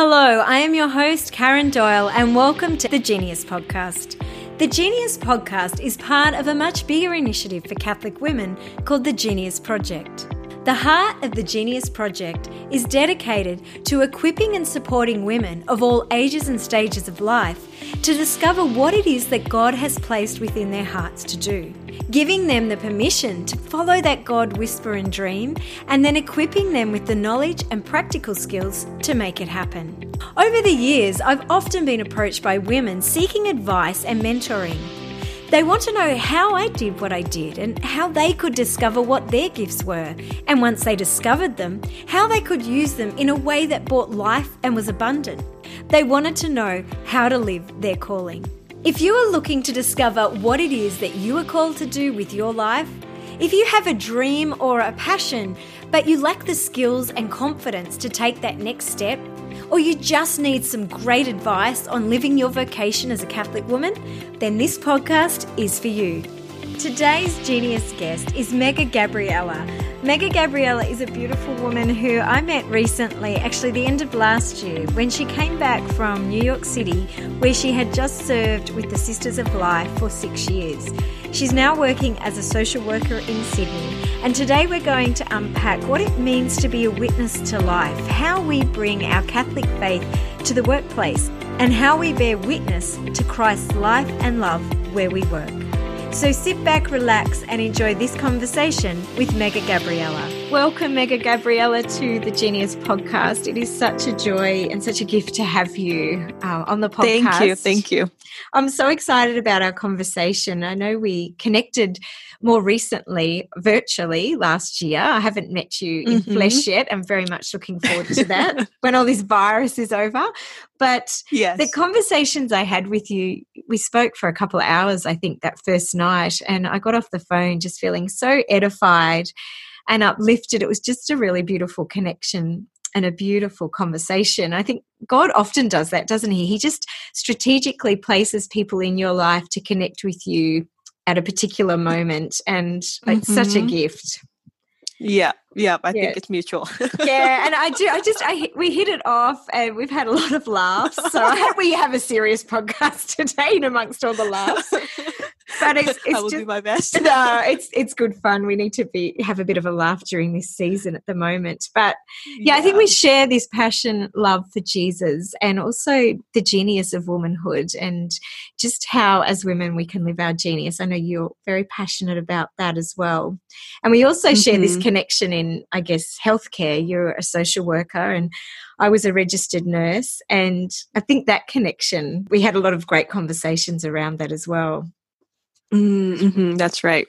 Hello, I am your host, Karen Doyle, and welcome to the Genius Podcast. The Genius Podcast is part of a much bigger initiative for Catholic women called the Genius Project. The heart of the Genius Project is dedicated to equipping and supporting women of all ages and stages of life to discover what it is that God has placed within their hearts to do, giving them the permission to follow that God whisper and dream, and then equipping them with the knowledge and practical skills to make it happen. Over the years, I've often been approached by women seeking advice and mentoring. They want to know how I did what I did and how they could discover what their gifts were. And once they discovered them, how they could use them in a way that brought life and was abundant. They wanted to know how to live their calling. If you are looking to discover what it is that you are called to do with your life, if you have a dream or a passion, but you lack the skills and confidence to take that next step, or you just need some great advice on living your vocation as a Catholic woman, then this podcast is for you. Today's genius guest is Mega Gabriella. Mega Gabriella is a beautiful woman who I met recently, actually, the end of last year, when she came back from New York City, where she had just served with the Sisters of Life for six years. She's now working as a social worker in Sydney and today we're going to unpack what it means to be a witness to life, how we bring our Catholic faith to the workplace, and how we bear witness to Christ's life and love where we work. So sit back, relax, and enjoy this conversation with Mega Gabriella. Welcome, Mega Gabriella, to the Genius Podcast. It is such a joy and such a gift to have you uh, on the podcast. Thank you. Thank you. I'm so excited about our conversation. I know we connected more recently virtually last year. I haven't met you in mm-hmm. flesh yet. I'm very much looking forward to that when all this virus is over. But yes. the conversations I had with you, we spoke for a couple of hours, I think, that first night. And I got off the phone just feeling so edified and uplifted. It was just a really beautiful connection and a beautiful conversation. I think God often does that, doesn't He? He just strategically places people in your life to connect with you at a particular moment and mm-hmm. it's such a mm-hmm. gift yeah yeah i yeah. think it's mutual yeah and i do i just i we hit it off and we've had a lot of laughs so i hope we have a serious podcast today in amongst all the laughs but it's, it's I will just, do my best. no, it's it's good fun. We need to be have a bit of a laugh during this season at the moment. But yeah, yeah, I think we share this passion, love for Jesus, and also the genius of womanhood, and just how as women we can live our genius. I know you're very passionate about that as well, and we also mm-hmm. share this mm-hmm. connection in, I guess, healthcare. You're a social worker, and I was a registered nurse, and I think that connection. We had a lot of great conversations around that as well. Mm-hmm, that's right.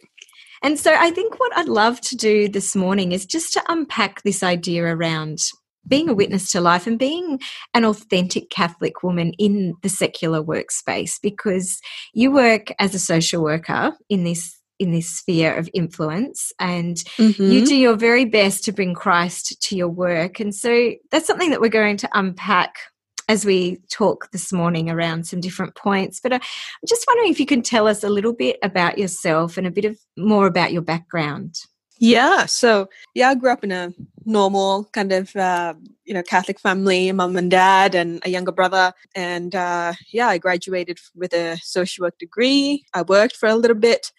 And so I think what I'd love to do this morning is just to unpack this idea around being a witness to life and being an authentic Catholic woman in the secular workspace because you work as a social worker in this in this sphere of influence and mm-hmm. you do your very best to bring Christ to your work and so that's something that we're going to unpack as we talk this morning around some different points. But uh, I'm just wondering if you can tell us a little bit about yourself and a bit of more about your background. Yeah, so yeah, I grew up in a normal kind of uh, you know Catholic family, mom and dad, and a younger brother. And uh, yeah, I graduated with a social work degree. I worked for a little bit,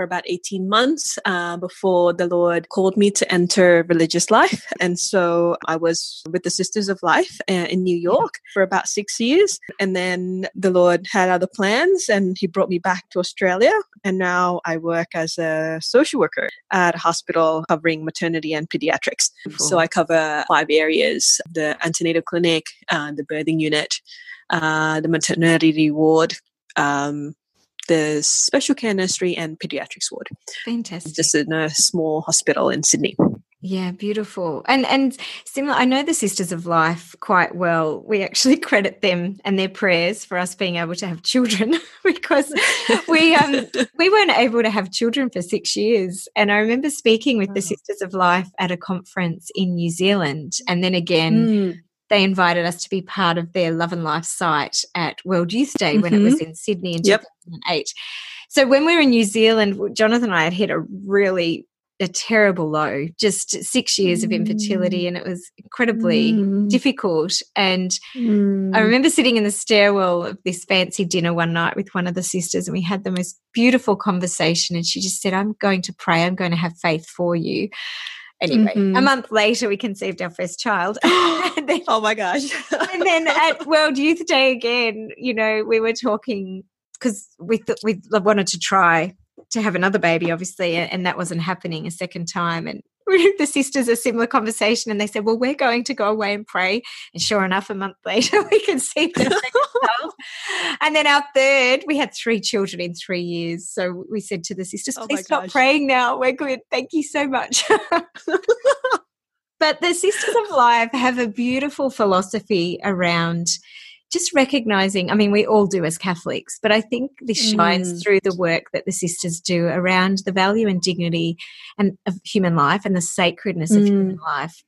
for about 18 months uh, before the Lord called me to enter religious life. And so I was with the Sisters of Life uh, in New York for about six years. And then the Lord had other plans and He brought me back to Australia. And now I work as a social worker at a hospital covering maternity and pediatrics. So I cover five areas the antenatal clinic, uh, the birthing unit, uh, the maternity ward, um, the special care nursery and pediatrics ward. Fantastic. Just in a small hospital in Sydney. Yeah, beautiful. And and similar, I know the Sisters of Life quite well. We actually credit them and their prayers for us being able to have children because we um we weren't able to have children for six years. And I remember speaking with the Sisters of Life at a conference in New Zealand, and then again mm they invited us to be part of their Love and Life site at World Youth Day mm-hmm. when it was mm-hmm. in Sydney in yep. 2008. So when we were in New Zealand, Jonathan and I had hit a really a terrible low, just six years of infertility, and it was incredibly mm. difficult. And mm. I remember sitting in the stairwell of this fancy dinner one night with one of the sisters, and we had the most beautiful conversation. And she just said, I'm going to pray, I'm going to have faith for you. Anyway, mm-hmm. a month later, we conceived our first child. then, oh my gosh. and then at World Youth Day again, you know, we were talking because we, th- we wanted to try to have another baby, obviously, and that wasn't happening a second time. And the sisters a similar conversation, and they said, "Well, we're going to go away and pray." And sure enough, a month later, we the second. And then our third, we had three children in three years. So we said to the sisters, oh "Please stop praying now. We're good. Thank you so much." but the Sisters of Life have a beautiful philosophy around just recognizing, I mean, we all do as Catholics, but I think this shines mm. through the work that the sisters do around the value and dignity and of human life and the sacredness mm. of human mm. life.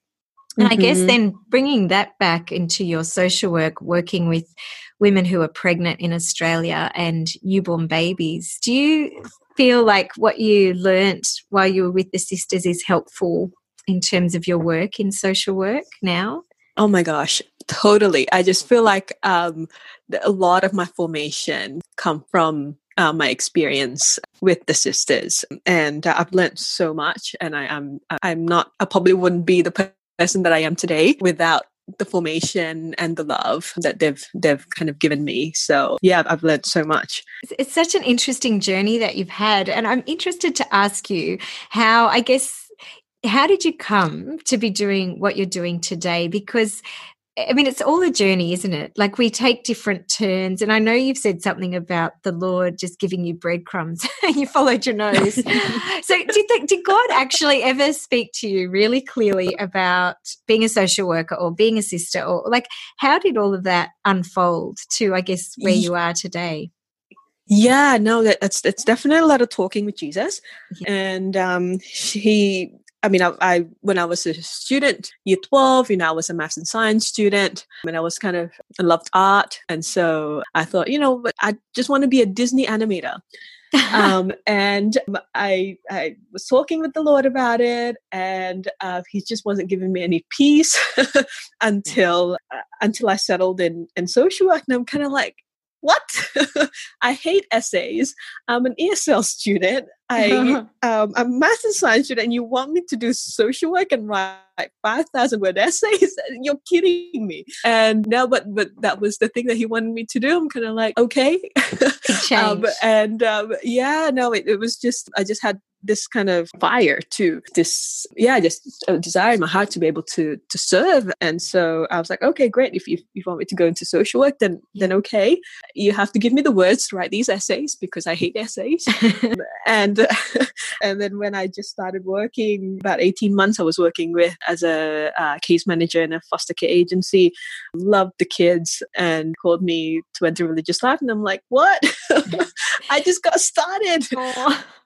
And mm-hmm. I guess mm-hmm. then bringing that back into your social work, working with women who are pregnant in Australia and newborn babies, do you feel like what you learnt while you were with the sisters is helpful in terms of your work in social work now? Oh my gosh, totally. I just feel like um, a lot of my formation come from uh, my experience with the sisters, and uh, I've learned so much. And I am I'm not I probably wouldn't be the person that I am today without the formation and the love that they've they've kind of given me so yeah i've learned so much it's such an interesting journey that you've had and i'm interested to ask you how i guess how did you come to be doing what you're doing today? Because I mean, it's all a journey, isn't it? Like we take different turns. And I know you've said something about the Lord just giving you breadcrumbs and you followed your nose. so did, the, did God actually ever speak to you really clearly about being a social worker or being a sister? Or like, how did all of that unfold to, I guess, where you are today? Yeah, no, that, that's that's definitely a lot of talking with Jesus, yeah. and um, he I mean, I, I, when I was a student, year twelve, you know, I was a math and science student, and I was kind of I loved art, and so I thought, you know, but I just want to be a Disney animator. um, and I I was talking with the Lord about it, and uh, He just wasn't giving me any peace until uh, until I settled in in social work, and I'm kind of like, what? I hate essays. I'm an ESL student. I um, I'm a math and science student, and you want me to do social work and write five thousand word essays? You're kidding me. And now, but but that was the thing that he wanted me to do. I'm kind of like, okay. um, and um, yeah, no, it, it was just I just had this kind of fire to this yeah just a desire in my heart to be able to to serve. And so i was like okay great. If you, if you want me to go into social work then then okay. You have to give me the words to write these essays because i hate essays. And and then when i just started working about 18 months i was working with as a uh, case manager in a foster care agency. Loved the kids and called me to enter religious life. And i'm like what? I just got started.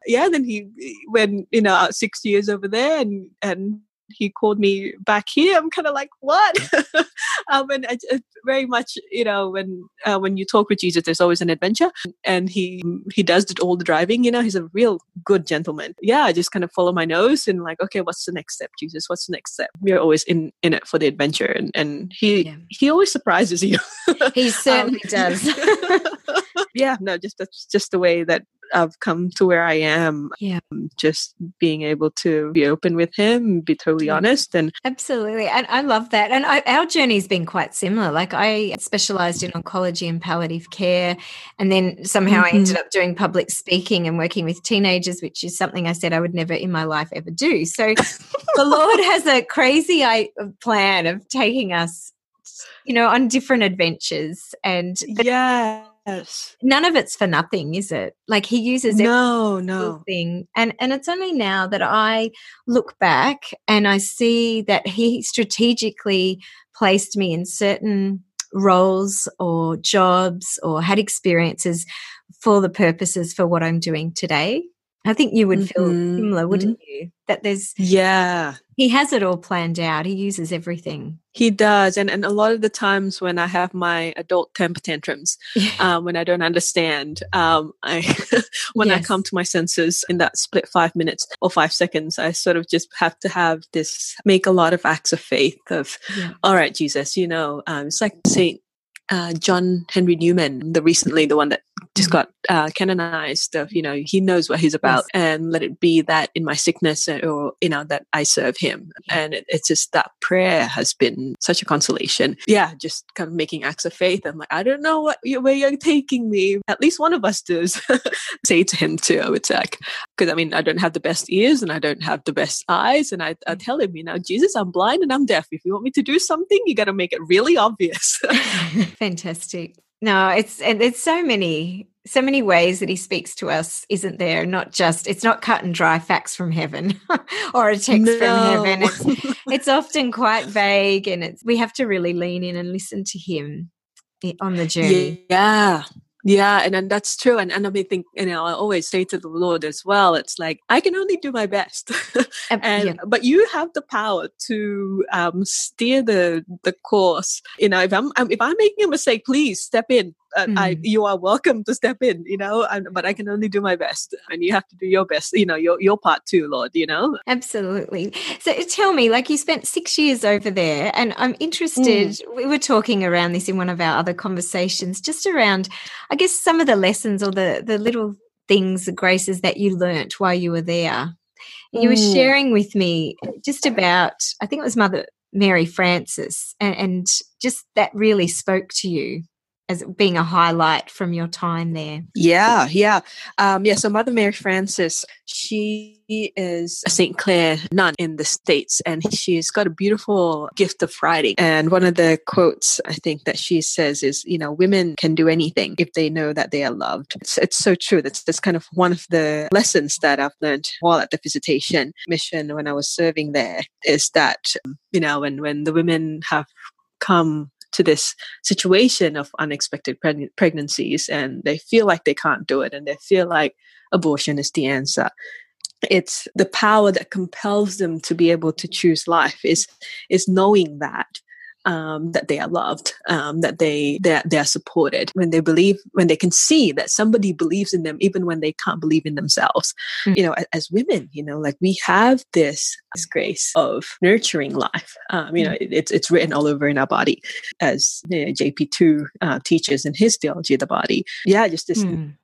Yeah then he when you know six years over there and and he called me back here. I'm kind of like what? Um, and I, very much you know when uh, when you talk with jesus there's always an adventure. And he he does all the driving you know he's a real good gentleman. Yeah i just kind of follow my nose and like okay what's the next step jesus? What's the next step? We're always in in it for the adventure and and he yeah. he always surprises you. He certainly um, does. yeah no just that's just the way that I've come to where I am. Yeah. Um, just being able to be open with him, be totally honest. And absolutely. And I love that. And I, our journey's been quite similar. Like I specialized in oncology and palliative care. And then somehow mm-hmm. I ended up doing public speaking and working with teenagers, which is something I said I would never in my life ever do. So the Lord has a crazy plan of taking us, you know, on different adventures. And yeah Yes. None of it's for nothing, is it? Like he uses no, no thing, and and it's only now that I look back and I see that he strategically placed me in certain roles or jobs or had experiences for the purposes for what I'm doing today. I think you would feel mm-hmm. similar, wouldn't mm-hmm. you? That there's yeah, he has it all planned out. He uses everything. He does, and and a lot of the times when I have my adult temper tantrums, um, when I don't understand, um, I when yes. I come to my senses in that split five minutes or five seconds, I sort of just have to have this make a lot of acts of faith of, yeah. all right, Jesus, you know, um, it's like Saint uh, John Henry Newman, the recently the one that just got uh, canonized of you know he knows what he's about yes. and let it be that in my sickness uh, or you know that i serve him. And it, it's just that prayer has been such a consolation. Yeah just kind of making acts of faith. I'm like i don't know what where you're taking me. At least one of us does say to him too i would say. Because i mean i don't have the best ears and i don't have the best eyes and i, I mm. tell him you know jesus i'm blind and i'm deaf. If you want me to do something you got to make it really obvious fantastic no, it's and there's so many so many ways that he speaks to us, isn't there? Not just it's not cut and dry facts from heaven or a text no. from heaven. It's it's often quite vague, and it's we have to really lean in and listen to him eh, on the journey. Yeah, yeah, and, and that's true. And, and I mean, think, you know, I always say to the Lord as well, it's like, I can only do my best. and, yeah. but you have the power to um, steer the, the course. You know, if I'm, if I'm making a mistake, please step in mm. I, you are welcome to step in, you know, and, but I can only do my best and you have to do your best, you know, your, your part too, Lord, you know? Absolutely. So tell me, like you spent six years over there and I'm interested, mm. we were talking around this in one of our other conversations, just around, I guess, some of the lessons or the, the little things, the graces that you learnt while you were there. You were mm. sharing with me just about, I think it was Mother Mary Francis, and, and, just that really spoke to you as being a highlight from your time there? Yeah, yeah. Um, yeah, so Mother Mary Francis, she is a St. Clare nun in the States, and she's got a beautiful gift of writing. And one of the quotes I think that she says is, you know, women can do anything if they know that they are loved. It's, it's so true. That's, that's kind of one of the lessons that I've learned while at the visitation mission when I was serving there is that, you know, when, when the women have come to this situation of unexpected preg- pregnancies and they feel like they can't do it and they feel like abortion is the answer. It's the power that compels them to be able to choose life is is knowing that um, that they are loved, um, that they that they are supported. When they believe, when they can see that somebody believes in them, even when they can't believe in themselves. Mm. You know, as, as, women, you know, like we have this, this grace of nurturing life. Um, you know, mm. it, it's it's written all over in our body, as you know, JP two uh, teaches in his theology of the body. Yeah, just this. Mm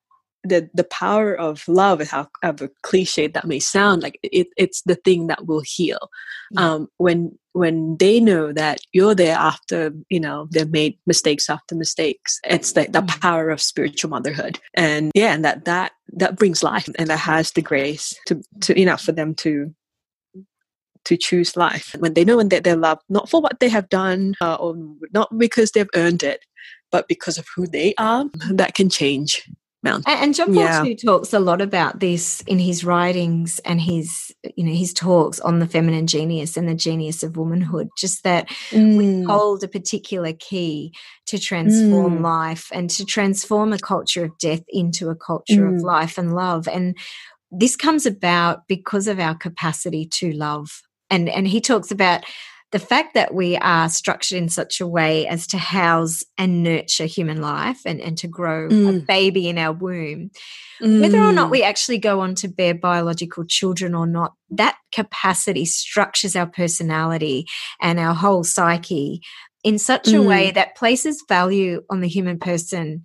the the power of love is how a cliche that may sound like it, it's the thing that will heal. Um, when when they know that you're there after you know they've made mistakes after mistakes it's the, the mm. power of spiritual motherhood. And yeah and that that that brings life and that has the grace to to you know for them to to choose life. When they know and that they're loved not for what they have done uh, or not because they've earned it but because of who they are that can change and, and John Paul yeah. talks a lot about this in his writings and his, you know, his talks on the feminine genius and the genius of womanhood. Just that mm. we hold a particular key to transform mm. life and to transform a culture of death into a culture mm. of life and love. And this comes about because of our capacity to love. And and he talks about the fact that we are structured in such a way as to house and nurture human life and, and to grow mm. a baby in our womb, mm. whether or not mm. we actually go on to bear biological children or not, that capacity structures our personality and our whole psyche in such mm. a way mm. that places value on the human person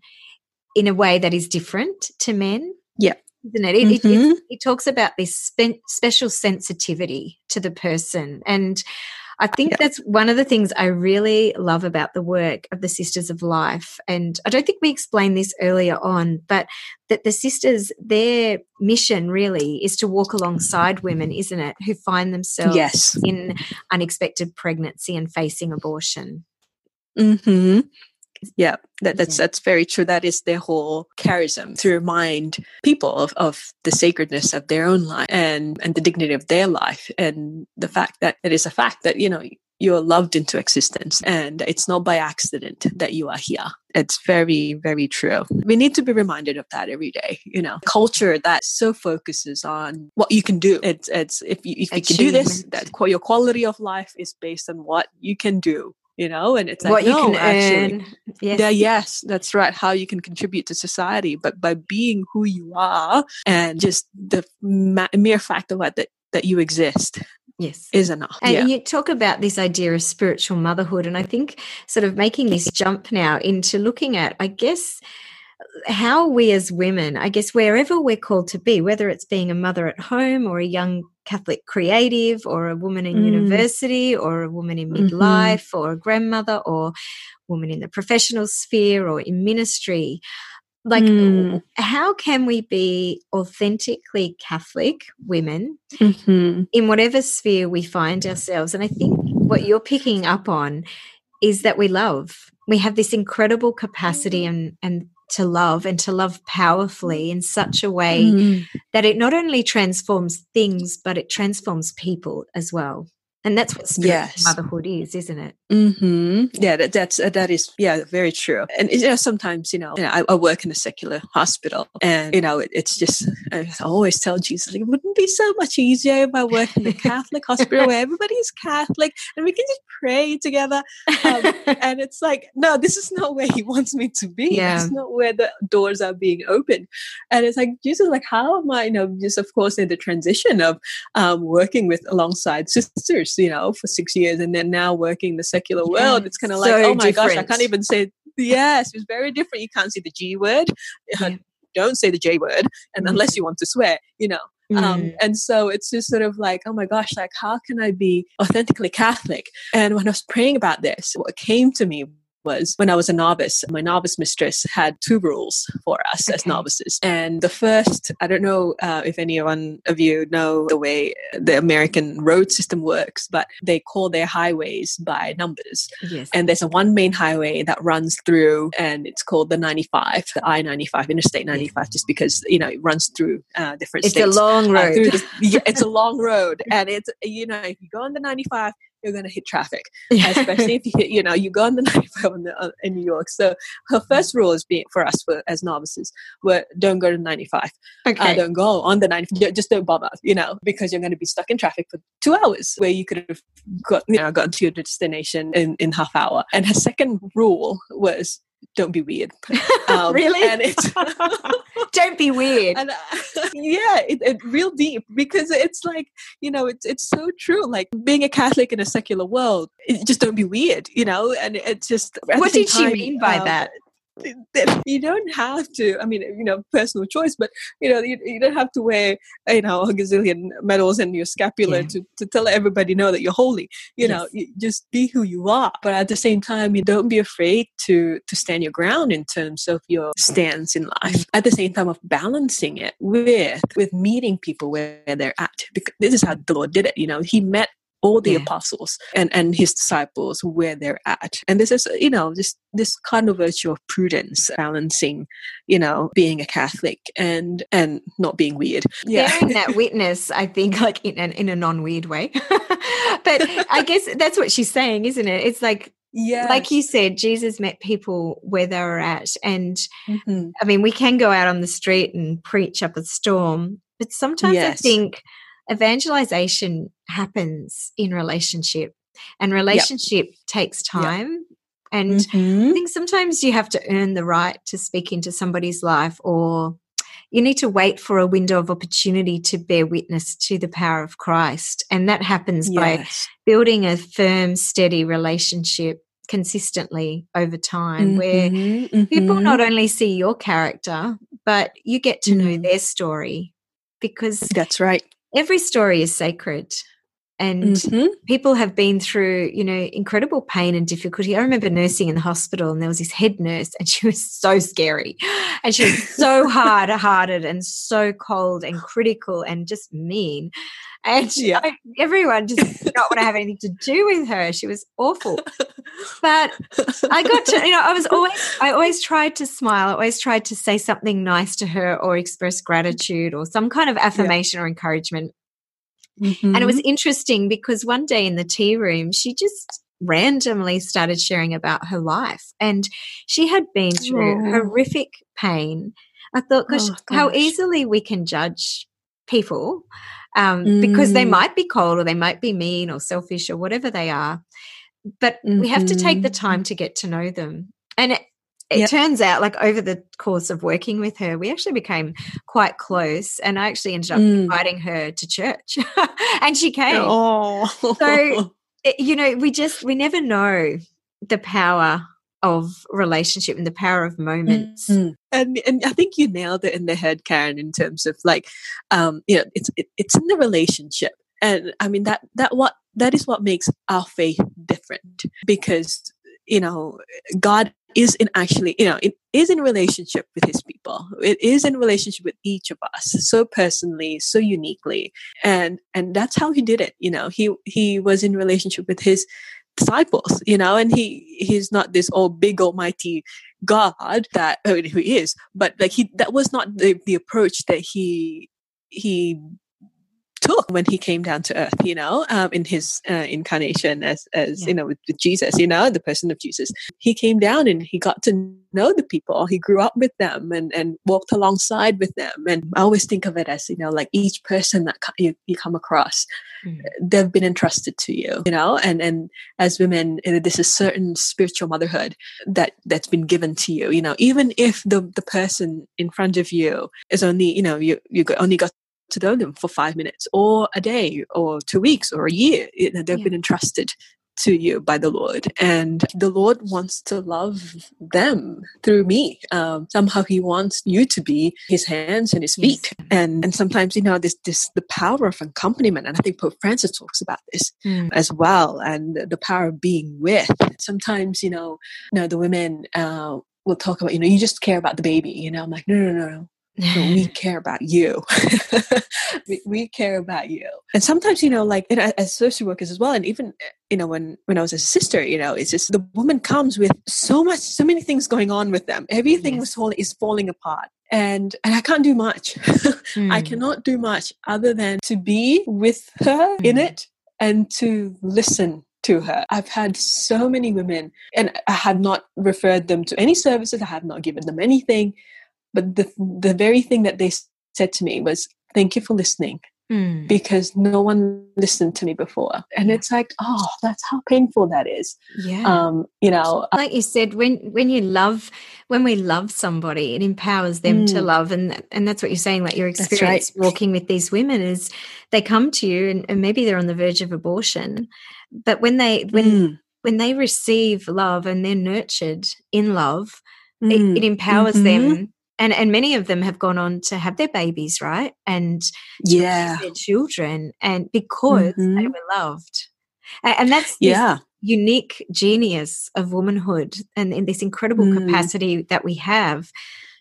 in a way that is different to men. Yeah isn't it? It, mm-hmm. it, it, it, talks about this spe- special sensitivity to the person. And I think yeah. that's one of the things I really love about the work of the Sisters of Life. And I don't think we explained this earlier on, but that the sisters, their mission really is to walk alongside women, isn't it, who find themselves yes. in unexpected pregnancy and facing abortion. Hmm. Yeah, that, that's that's very true. That is their whole charism to remind people of, of the sacredness of their own life and and the dignity of their life and the fact that it is a fact that you know you're loved into existence and it's not by accident that you are here. It's very very true. We need to be reminded of that every day you know. Culture that so focuses on what you can do. It's it's if you if you can do this that your quality of life is based on what you can do you know and it's like, what you no, can actually, earn yes. yeah yes that's right how you can contribute to society but by being who you are and just the ma- mere fact of what that that you exist yes is enough and yeah. you talk about this idea of spiritual motherhood and i think sort of making this jump now into looking at i guess how we as women, I guess, wherever we're called to be, whether it's being a mother at home or a young Catholic creative or a woman in mm. university or a woman in mm-hmm. midlife mm-hmm. or a grandmother or woman in the professional sphere or in ministry, like mm. how can we be authentically Catholic women mm-hmm. in whatever sphere we find ourselves? And I think what you're picking up on is that we love. We have this incredible capacity and, and to love and to love powerfully in such a way mm. that it not only transforms things, but it transforms people as well. And that's what yes. motherhood is, isn't it? Mm-hmm. Yeah, that, that's uh, that is yeah, very true. And you know, sometimes you know, you know I, I, work in a secular hospital, and you know, it, it's just I always tell Jesus, like, it wouldn't be so much easier if I worked in a Catholic hospital where everybody's Catholic and we can just pray together. Um, and it's like, no, this is not where He wants me to be. Yeah. It's not where the doors are being opened. And it's like Jesus, like, how am I? You know, just of course in the transition of um, working with alongside sisters you know, for six years and then now working the secular yeah, world. It's kind of like, oh my different. gosh, I can't even say yes. It's very different. You can't say the G word. Yeah. Don't say the J word, and mm. unless you want to swear, you know. Um, mm. Um, and so it's just sort of like, oh my gosh, like how can I be authentically Catholic? And when I was praying about this, what came to me was when I was a novice, my novice mistress had two rules for us okay. as novices. And the first, I don't know uh, if anyone of you know the way the American road system works, but they call their highways by numbers. Yes. And there's a one main highway that runs through, and it's called the 95, the I 95, Interstate 95, just because, you know, it runs through uh, different it's states. It's a long uh, road. Uh, the, yeah, it's a long road. And it's, you know, if you go on the 95, you're going to hit traffic, especially if you you know, you go on the 95 in, the, uh, in New York. So her first rule is being for us for, as novices, were don't go to 95. Uh, okay. Uh, don't go on the 95. Just don't bother, you know, because you're going to be stuck in traffic for two hours where you could have got, you know, gotten to your destination in, in half hour. And her second rule was don't be weird. Um, really? And it's don't be weird. And, uh, yeah, it, it, real deep because it's like you know it's it's so true. Like being a Catholic in a secular world, it, just don't be weird, you know. And it's just what did time, she mean by um, that? You don't have to i mean you know personal choice but you know you, you don't have to wear you know a gazillion medals and your scapular yeah. to, to tell everybody know that you're holy you yes. know you just be who you are but at the same time you don't be afraid to to stand your ground in terms of your stance in life at the same time of balancing it with with meeting people where they're at because this is how the lord did it you know he met all the yeah. apostles and, and his disciples where they're at. And this is, you know, this this kind of virtue of prudence, balancing, you know, being a Catholic and and not being weird. Yeah. Bearing that witness, I think, like in an, in a non-weird way. but I guess that's what she's saying, isn't it? It's like yeah like you said jesus met people where they were at and mm-hmm. i mean we can go out on the street and preach up a storm but sometimes yes. i think evangelization happens in relationship and relationship yep. takes time yep. and mm-hmm. i think sometimes you have to earn the right to speak into somebody's life or you need to wait for a window of opportunity to bear witness to the power of christ and that happens yes. by building a firm steady relationship consistently over time mm-hmm, where mm-hmm. people not only see your character but you get to know mm. their story because that's right every story is sacred and mm-hmm. people have been through you know incredible pain and difficulty i remember nursing in the hospital and there was this head nurse and she was so scary and she was so hard hearted and so cold and critical and just mean and yeah. I, everyone just did not want to have anything to do with her she was awful but i got to you know i was always i always tried to smile i always tried to say something nice to her or express gratitude or some kind of affirmation yeah. or encouragement Mm-hmm. And it was interesting because one day in the tea room, she just randomly started sharing about her life. And she had been through oh. horrific pain. I thought, gosh, oh, gosh, how easily we can judge people um, mm. because they mm. might be cold or they might be mean or selfish or whatever they are. But mm-hmm. we have to take the time mm-hmm. to get to know them. And it, yep. turns out like over the course of working with her we actually became quite close and i actually ended up mm. inviting her to church and she came oh. so it, you know we just we never know the power of relationship and the power of moments mm-hmm. and and i think you nailed it in the head karen in terms of like um you know it's it, it's in the relationship and i mean that that what that is what makes our faith different because you know god is in actually you know it is in relationship with his people. It is in relationship with each of us so personally so uniquely. And and that's how he did it you know. He he was in relationship with his disciples you know and he he's not this all big almighty god that oh, he is. But like he that was not the, the approach that he he took when he came down to earth, you know, um, in his uh, incarnation as, as yeah. you know, with, with, Jesus, you know, the person of Jesus. He came down and he got to know the people. He grew up with them and, and walked alongside with them. And I always think of it as, you know, like each person that you, you come across, mm. they've been entrusted to you, you know, and, and as women, this is certain spiritual motherhood that, that's been given to you, you know, even if the, the person in front of you is only, you know, you, you only got to know them for five minutes or a day or two weeks or a year. You know, they've yeah. been entrusted to you by the Lord. And the Lord wants to love them through me. Um, somehow He wants you to be His hands and His feet. Yes. And and sometimes you know this this the power of accompaniment. And I think Pope Francis talks about this mm. as well. And the power of being with. Sometimes you know, you know the women. Uh, will talk about you know you just care about the baby you know i'm like no no no no we care about you. we, we, care about you. And sometimes, you know, like as social workers as well, and even you know, when when I was a sister, you know, it's just the woman comes with so much, so many things going on with them. Everything yes. falling, is falling apart, and and I can't do much. mm. I cannot do much other than to be with her mm. in it and to listen to her. I've had so many women, and I have not referred them to any services. I have not given them anything but the the very thing that they said to me was, "Thank you for listening." Mm. Because no one listened to me before, and it's like, oh, that's how painful that is. Yeah, um, you know, like you said, when when you love, when we love somebody, it empowers them mm. to love, and and that's what you're saying. Like your experience right. walking with these women is, they come to you, and, and, maybe they're on the verge of abortion, but when they when mm. when they receive love and they're nurtured in love, it, it, mm. empowers mm-hmm. them and and many of them have gone on to have their babies right and yeah their children and because mm-hmm. they were loved and that's yeah unique genius of womanhood and, and this incredible mm. capacity that we have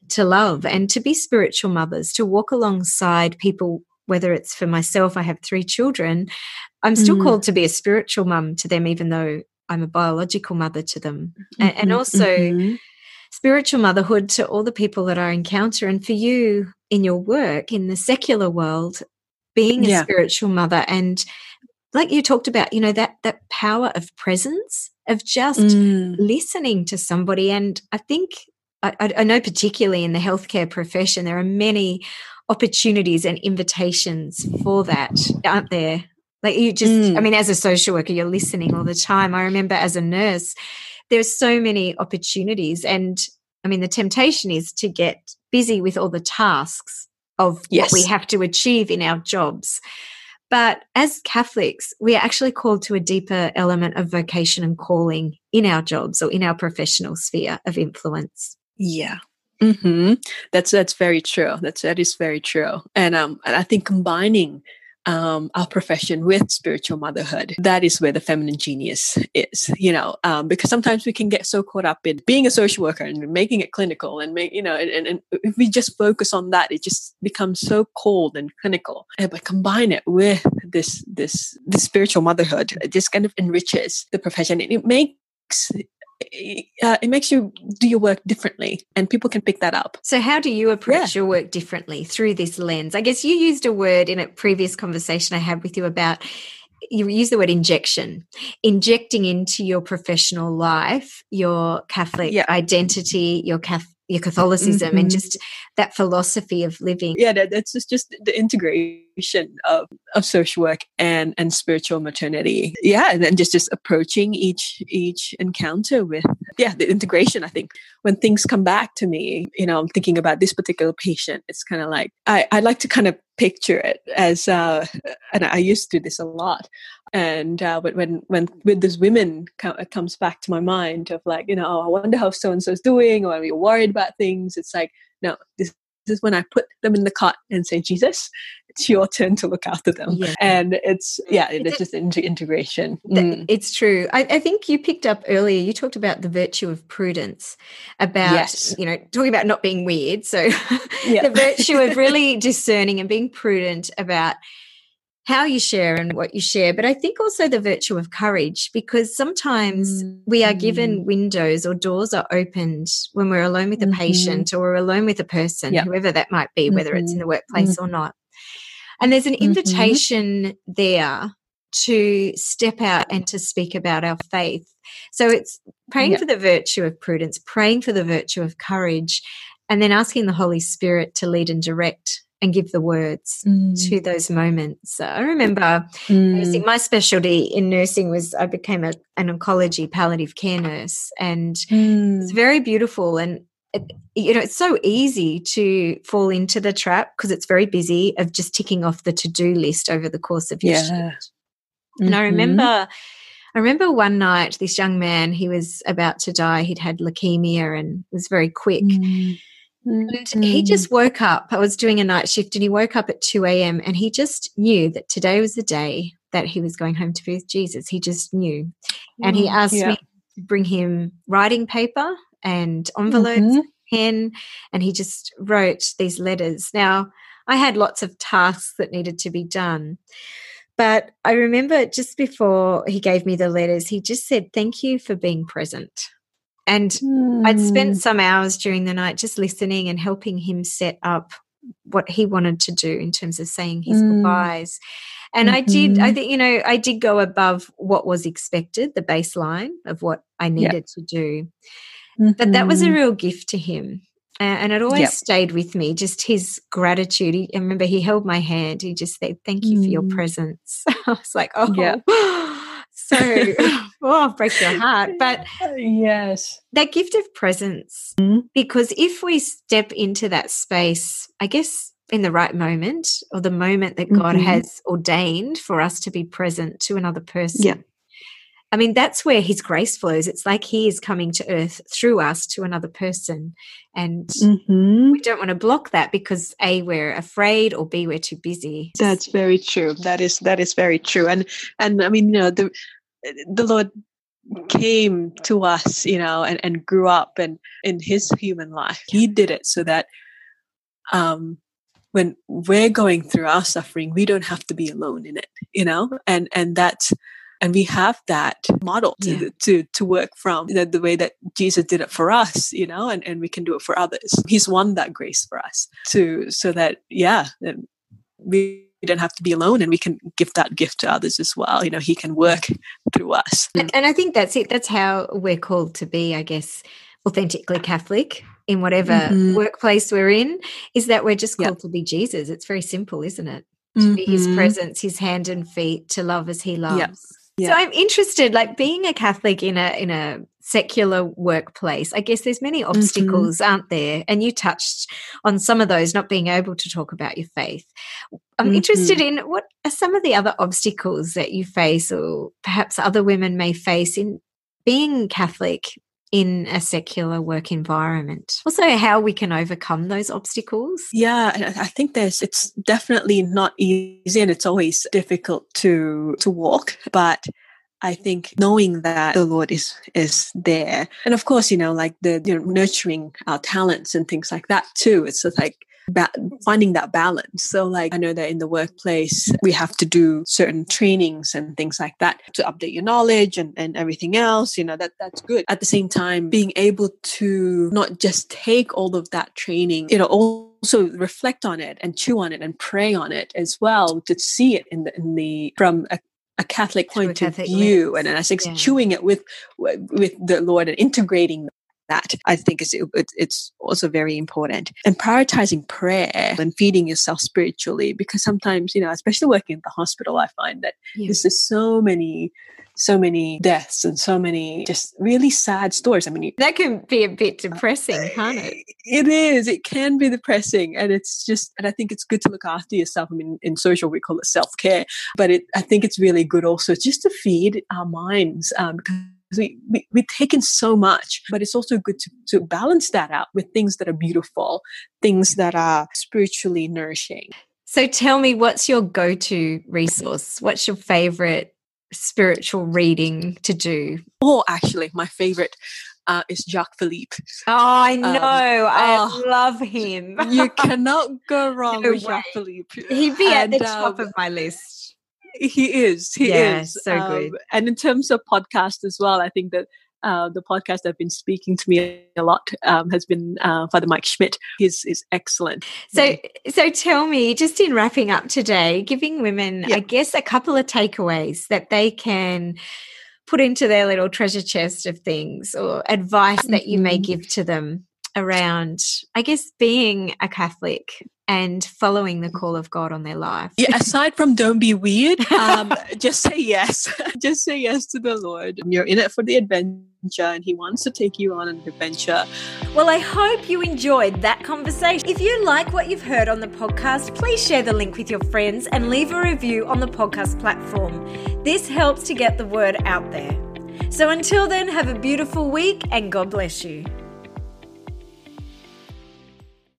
to love and to be spiritual mothers to walk alongside people whether it's for myself i have three children i'm still mm. called to be a spiritual mum to them even though i'm a biological mother to them mm-hmm. and, and, also mm-hmm spiritual motherhood to all the people that I encounter. And for you in your work in the secular world, being a yeah. spiritual mother and like you talked about, you know, that that power of presence, of just mm. listening to somebody. And I think I, I know particularly in the healthcare profession, there are many opportunities and invitations for that, aren't there? Like you just, mm. I mean, as a social worker, you're listening all the time. I remember as a nurse, there's so many opportunities. And I mean, the temptation is to get busy with all the tasks of yes. what we have to achieve in our jobs. But as Catholics, we are actually called to a deeper element of vocation and calling in our jobs or in our professional sphere of influence. Yeah. Mm-hmm. That's that's very true. That's that is very true. And um, and I think combining um, our profession with spiritual motherhood. That is where the feminine genius is, you know, um, because sometimes we can get so caught up in being a social worker and making it clinical and make, you know, and, and if we just focus on that, it just becomes so cold and clinical. And but combine it with this, this, this spiritual motherhood, it just kind of enriches the profession and it makes uh, it makes you do your work differently and people can pick that up so how do you approach yeah. your work differently through this lens i guess you used a word in a previous conversation i had with you about you use the word injection, injecting into your professional life, your Catholic yeah. identity, your Catholic your Catholicism mm-hmm. and just that philosophy of living. Yeah, that, that's just, just the of, of social work and, and spiritual maternity. Yeah, and then just, just approaching each each encounter with yeah, the integration. I think when things come back to me, you know, I'm thinking about this particular patient, it's kind of like I, I like to kind of picture it as uh, and I used to do this a lot and uh, but when when with this women it comes back to my mind of like you know oh, I wonder how so and so is doing or are you worried about things it's like no this, this is when I put them in the cot and say Jesus it's your turn to look after them yeah. and it's yeah it's, just into integration mm. it's true I, I, think you picked up earlier you talked about the virtue of prudence about yes. you know talking about not being weird so yeah. the virtue of really discerning and being prudent about how you share and what you share, but I think also the virtue of courage because sometimes mm-hmm. we are given mm. windows or doors are opened when we're alone with a mm-hmm. patient or we're alone with a person, yep. whoever that might be, whether mm-hmm. it's in the mm-hmm. workplace or not. And there's an mm-hmm. invitation there to step out and to speak about our faith. So it's praying yep. for the virtue of prudence, praying for the virtue of courage, and then asking the Holy Spirit to lead and direct and give the words mm. to those moments. I remember mm. nursing, my specialty in nursing was I became a, an oncology palliative care nurse, and mm. it's very beautiful. And you know, it's so easy to fall into the trap because it's very busy of just ticking off the to do list over the course of your yeah. shift. And mm-hmm. I remember. I remember one night, this young man, he was about to die. He'd had leukemia and was very quick. Mm. And he mm. just woke up. I was doing a night shift and he woke up at 2 a.m. and he just knew that today was the day that he was going home to be with Jesus. He just knew. And he mm, asked yeah. me to bring him writing paper and envelopes, mm-hmm. pen, and he just wrote these letters. Now, I had lots of tasks that needed to be done. But I remember just before he gave me the letters, he just said, Thank you for being present. And mm. I'd spent hmm. some hours during the night just listening and helping him set up what he wanted to do in terms of saying his mm. goodbyes. And mm-hmm. I did, I mm-hmm. think, you know, I did go above what was expected, the baseline of what I needed yep. to do. Mm-hmm. But that was a mm-hmm. real gift to him. and it always yep. stayed with me, just his gratitude. He, I remember he held my hand. He just said, Thank you for your mm. presence. I was like, Oh, yeah. So, oh, break your heart. But yes, that gift of presence, mm-hmm. because if we step into that space, I guess in the right moment or the moment that God mm-hmm. has ordained for us to be present to another person. Yeah. I mean, that's where his grace flows. It's like he is coming to earth through us to another person. And mm-hmm. we don't want to block that because A, we're afraid or B, we're too busy. That's very true. That is that is very true. And and I mean, you know, the the Lord came to us, you know, and, and grew up and in his human life. He did it so that um when we're going through our suffering, we don't have to be alone in it, you know? And and that's and we have that model to, yeah. to, to work from the, the way that jesus did it for us you know and, and we can do it for others. He's won that grace for us to so that yeah we don't have to be alone and we can give that gift to others as well. You know he can work through us. And, and i think that's it. That's how we're called to be i guess authentically catholic in whatever mm-hmm. workplace we're in is that we're just called to be jesus. It's very simple isn't it? To mm-hmm. be his presence his hand and feet to love as he loves yeah. So I'm interested, like being a Catholic in a in a secular workplace. I guess there's many mm-hmm. obstacles, mm-hmm. aren't there? And you touched on some of those, not being able to talk about your faith. I'm mm-hmm. interested in what are some of the other obstacles that you face, or perhaps other women may face in being Catholic in a secular work environment. Also, how we can overcome those obstacles. Yeah, I think there's it's definitely not easy and it's always difficult to to walk, but I think knowing that the Lord is is there, and of course, you know, like the you know, nurturing our talents and things like that too. It's just like ba- finding that balance. So, like, I know that in the workplace, we have to do certain trainings and things like that to update your knowledge and, and everything else. You know, that that's good. At the same time, being able to not just take all of that training, you know, also reflect on it and chew on it and pray on it as well to see it in the in the from a a Catholic point of view, lens. and I think yeah. chewing it with with the Lord and integrating that I think is it, it's also very important and prioritizing prayer and feeding yourself spiritually because sometimes you know especially working in the hospital I find that yeah. there's just so many so many deaths and so many just really sad stories. I mean, that can be a bit depressing, can't it? It is. It can be depressing, and it's just. And I think it's good to look after yourself. I mean, in social we call it self care, but it, I think it's really good also just to feed our minds um, because we, we, we've taken so much, but it's also good to, to balance that out with things that are beautiful, things that are spiritually nourishing. So tell me, what's your go to resource? What's your favorite spiritual reading to do? Oh, actually, my favorite uh, is Jacques Philippe. Oh, I um, know. Um, I oh, love him. you cannot go wrong no with way. Jacques Philippe. He'd be and, at the um, top of my list. He is. He yeah, is. So um, good. And in terms of podcast as well, I think that uh, the podcast that's been speaking to me a lot um, has been uh, Father Mike Schmitz. He's is excellent. So, so tell me, just in wrapping up today, giving women, yeah. I guess, a couple of takeaways that they can put into their little treasure chest of things, or advice mm-hmm. that you may mm-hmm. give to them around, I guess, being a Catholic and following the call of God on their life. Yeah, aside from don't be weird, um, just say yes. just say yes to the Lord. You're in it for the adventure and He wants to take you on an adventure. Well, I hope you enjoyed that conversation. If you like what you've heard on the podcast, please share the link with your friends and leave a review on the podcast platform. This helps to get the word out there. So until then, have a beautiful week and God bless you.